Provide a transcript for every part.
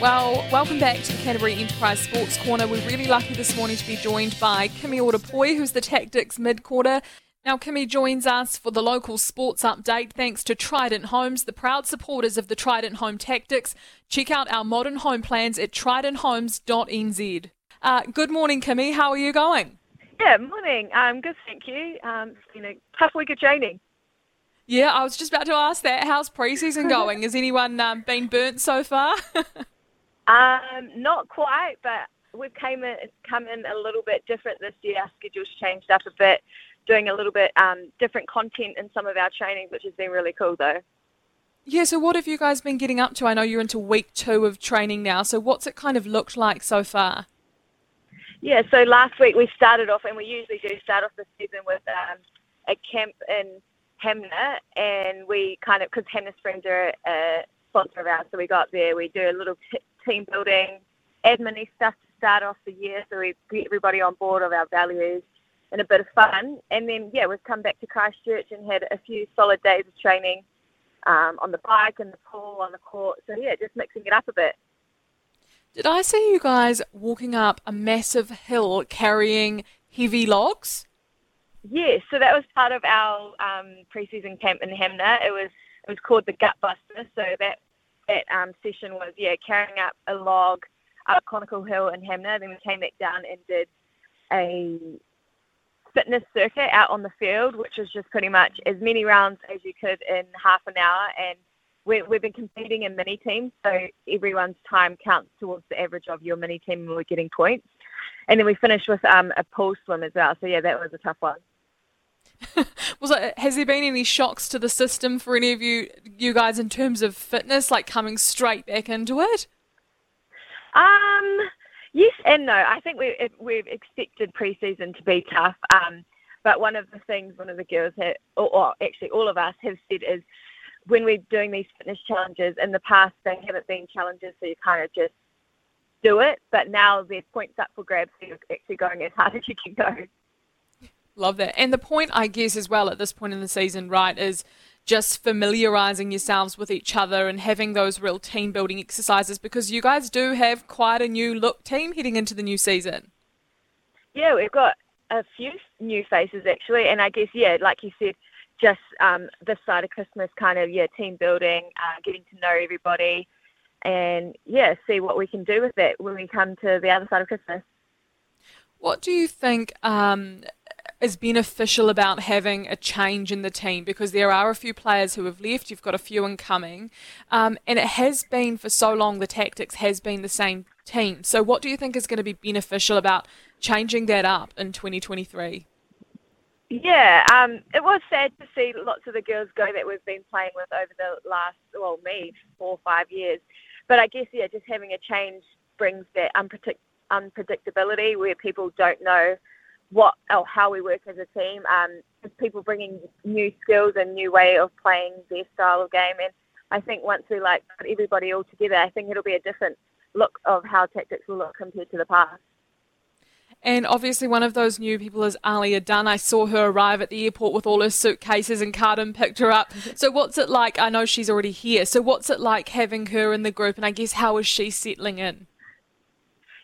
Well, welcome back to the Canterbury Enterprise Sports Corner. We're really lucky this morning to be joined by Kimiora Poi, who's the Tactix mid quarter. Now, Kimi joins us for the local sports update thanks to Trident Homes, the proud supporters of the Trident Home Tactix. Check out our modern home plans at tridenthomes.nz. Uh, good morning, Kimi. How are you going? Yeah, morning. Um, good, thank you. Um, it's been a tough week of training. Yeah, I was just about to ask that. How's preseason going? Has anyone um, been burnt so far? Um, not quite, but we've came in, come in a little bit different this year. Our schedule's changed up a bit, doing a little bit um, different content in some of our trainings, which has been really cool though. Yeah, so what have you guys been getting up to? I know you're into week two of training now, so what's it kind of looked like so far? Yeah, so last week we started off, and we usually do start off the season with um, a camp in Hanmer, and we kind of, because Hanmer Springs are a sponsor of ours, so we got there, we do a little t- team building, admin stuff to start off the year, so we get everybody on board of our values and a bit of fun. And then, yeah, we've come back to Christchurch and had a few solid days of training um, on the bike and the pool, on the court. So, yeah, just mixing it up a bit. Did I see you guys walking up a massive hill carrying heavy logs? Yes, so that was part of our um, pre-season camp in Hanmer. It was it was called the Gut Buster. So that that um, session was yeah carrying up a log up Conical Hill in Hanmer. Then we came back down and did a fitness circuit out on the field, which was just pretty much as many rounds as you could in half an hour. And we, we've been competing in mini teams, so everyone's time counts towards the average of your mini team, and we're getting points. And then we finished with um, a pool swim as well. So yeah, that was a tough one. Was it, has there been any shocks to the system for any of you you guys in terms of fitness, like coming straight back into it? Um, yes and no. I think we we've expected preseason to be tough. Um, but one of the things one of the girls had, or, or actually all of us have said is when we're doing these fitness challenges in the past, they haven't been challenges, so you kind of just do it. But now there's points up for grabs, so you're actually going as hard as you can go. Love that. And the point, I guess, as well at this point in the season, right, is just familiarizing yourselves with each other and having those real team building exercises because you guys do have quite a new look team heading into the new season. Yeah, we've got a few new faces actually, and I guess yeah, like you said, just um, this side of Christmas, kind of yeah, team building, uh, getting to know everybody, and yeah, see what we can do with it when we come to the other side of Christmas. What do you think um, is beneficial about having a change in the team? Because there are a few players who have left, you've got a few incoming, um, and it has been for so long the Tactix has been the same team. So, what do you think is going to be beneficial about changing that up in 2023? Yeah, um, it was sad to see lots of the girls go that we've been playing with over the last, well, me, four or five years. But I guess, yeah, just having a change brings that unpredict- unpredictability where people don't know what or how we work as a team. Um, people bringing new skills and new way of playing their style of game. And I think once we like put everybody all together, I think it'll be a different look of how Tactix will look compared to the past. And obviously, one of those new people is Aliyah Dunn. I saw her arrive at the airport with all her suitcases, and Carden picked her up. So, what's it like? I know she's already here. So, what's it like having her in the group? And I guess, how is she settling in?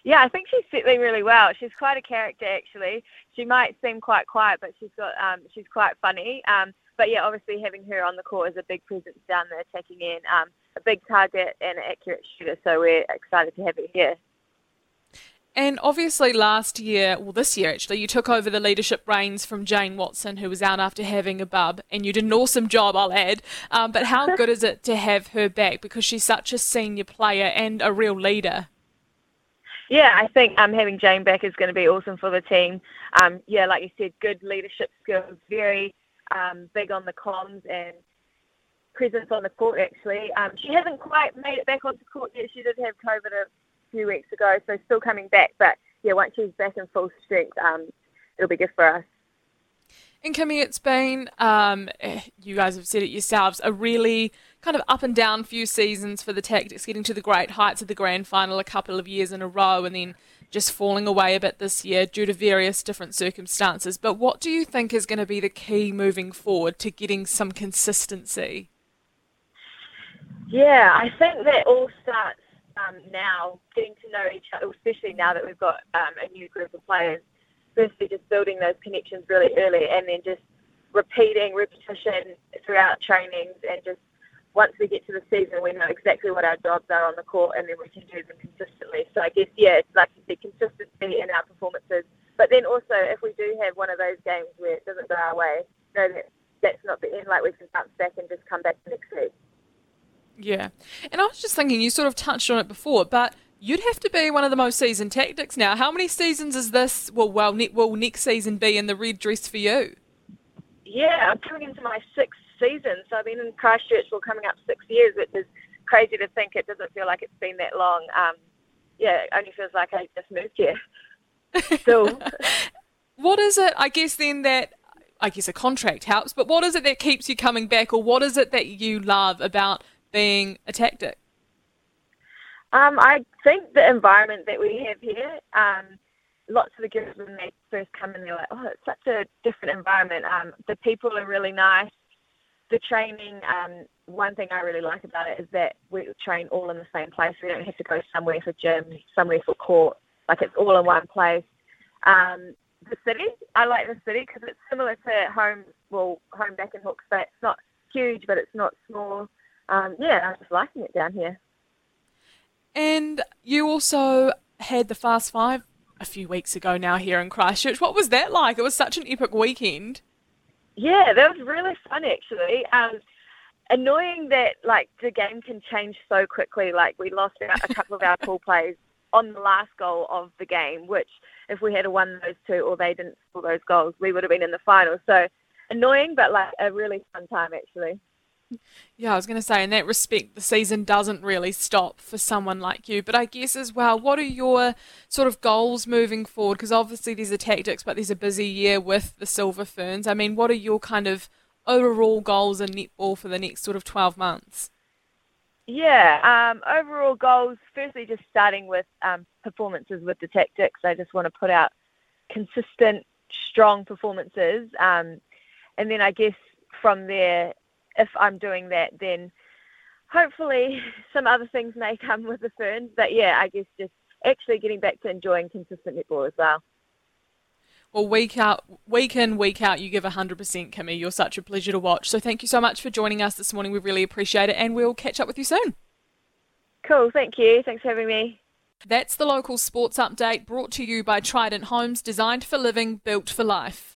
Yeah, I think she's settling really well. She's quite a character, actually. She might seem quite quiet, but she's got um, she's quite funny. Um, but yeah, obviously having her on the court is a big presence down there, attacking in, um, a big target and an accurate shooter. So we're excited to have her here. And obviously, last year, well, this year actually, you took over the leadership reins from Jane Watson, who was out after having a bub, and you did an awesome job, I'll add. Um, but how good is it to have her back because she's such a senior player and a real leader? Yeah, I think um, having Jane back is going to be awesome for the team. Um, yeah, like you said, good leadership skills, very um, big on the comms and presence on the court. Actually, um, she hasn't quite made it back onto court yet. She did have COVID a few weeks ago, so still coming back. But yeah, once she's back in full strength, um, it'll be good for us. Kimi, it's been, um, you guys have said it yourselves, a really kind of up and down few seasons for the Tactix, getting to the great heights of the grand final a couple of years in a row and then just falling away a bit this year due to various different circumstances. But what do you think is going to be the key moving forward to getting some consistency? Yeah, I think that all starts um, now, getting to know each other, especially now that we've got um, a new group of players. Firstly, just building those connections really early, and then just repeating repetition throughout trainings, and just once we get to the season, we know exactly what our jobs are on the court, and then we can do them consistently. So I guess yeah, it's like the consistency in our performances. But then also, if we do have one of those games where it doesn't go our way, know that that's not the end. Like we can bounce back and just come back next week. Yeah. And I was just thinking, you sort of touched on it before, but you'd have to be one of the most seasoned Tactix now. How many seasons is this? Well, well, ne- will next season be in the red dress for you? Yeah, I'm coming into my sixth season. So I've been in Christchurch for coming up six years, which is crazy to think. It doesn't feel like it's been that long. Um, yeah, it only feels like I just moved here. Still. what is it, I guess, then that I guess a contract helps, but what is it that keeps you coming back, or what is it that you love about being a tactic? Um, I think the environment that we have here, um, lots of the girls when they first come in, they're like, oh, it's such a different environment. Um, the people are really nice. The training, um, one thing I really like about it is that we train all in the same place. We don't have to go somewhere for gym, somewhere for court. Like it's all in one place. Um, the city, I like the city because it's similar to home, well, home back in Hawke's. It's not huge, but it's not small um, yeah, I'm just liking it down here. And you also had the Fast Five a few weeks ago now here in Christchurch. What was that like? It was such an epic weekend. Yeah, that was really fun actually. Um, annoying that like the game can change so quickly. Like we lost a couple of our pool plays on the last goal of the game, which if we had won those two or they didn't score those goals, we would have been in the final. So annoying, but like a really fun time actually. Yeah, I was going to say, in that respect, the season doesn't really stop for someone like you. But I guess as well, what are your sort of goals moving forward? Because obviously there's a Tactix, but there's a busy year with the Silver Ferns. I mean, what are your kind of overall goals in netball for the next sort of 12 months? Yeah, um, overall goals, firstly, just starting with um, performances with the Tactix. I just want to put out consistent, strong performances. Um, and then I guess from there, if I'm doing that, then hopefully some other things may come with the ferns. But yeah, I guess just actually getting back to enjoying consistent netball as well. Well, week out, week in, week out, you give 100%, Kimi. You're such a pleasure to watch. So thank you so much for joining us this morning. We really appreciate it, and we'll catch up with you soon. Cool. Thank you. Thanks for having me. That's the local sports update brought to you by Trident Homes, designed for living, built for life.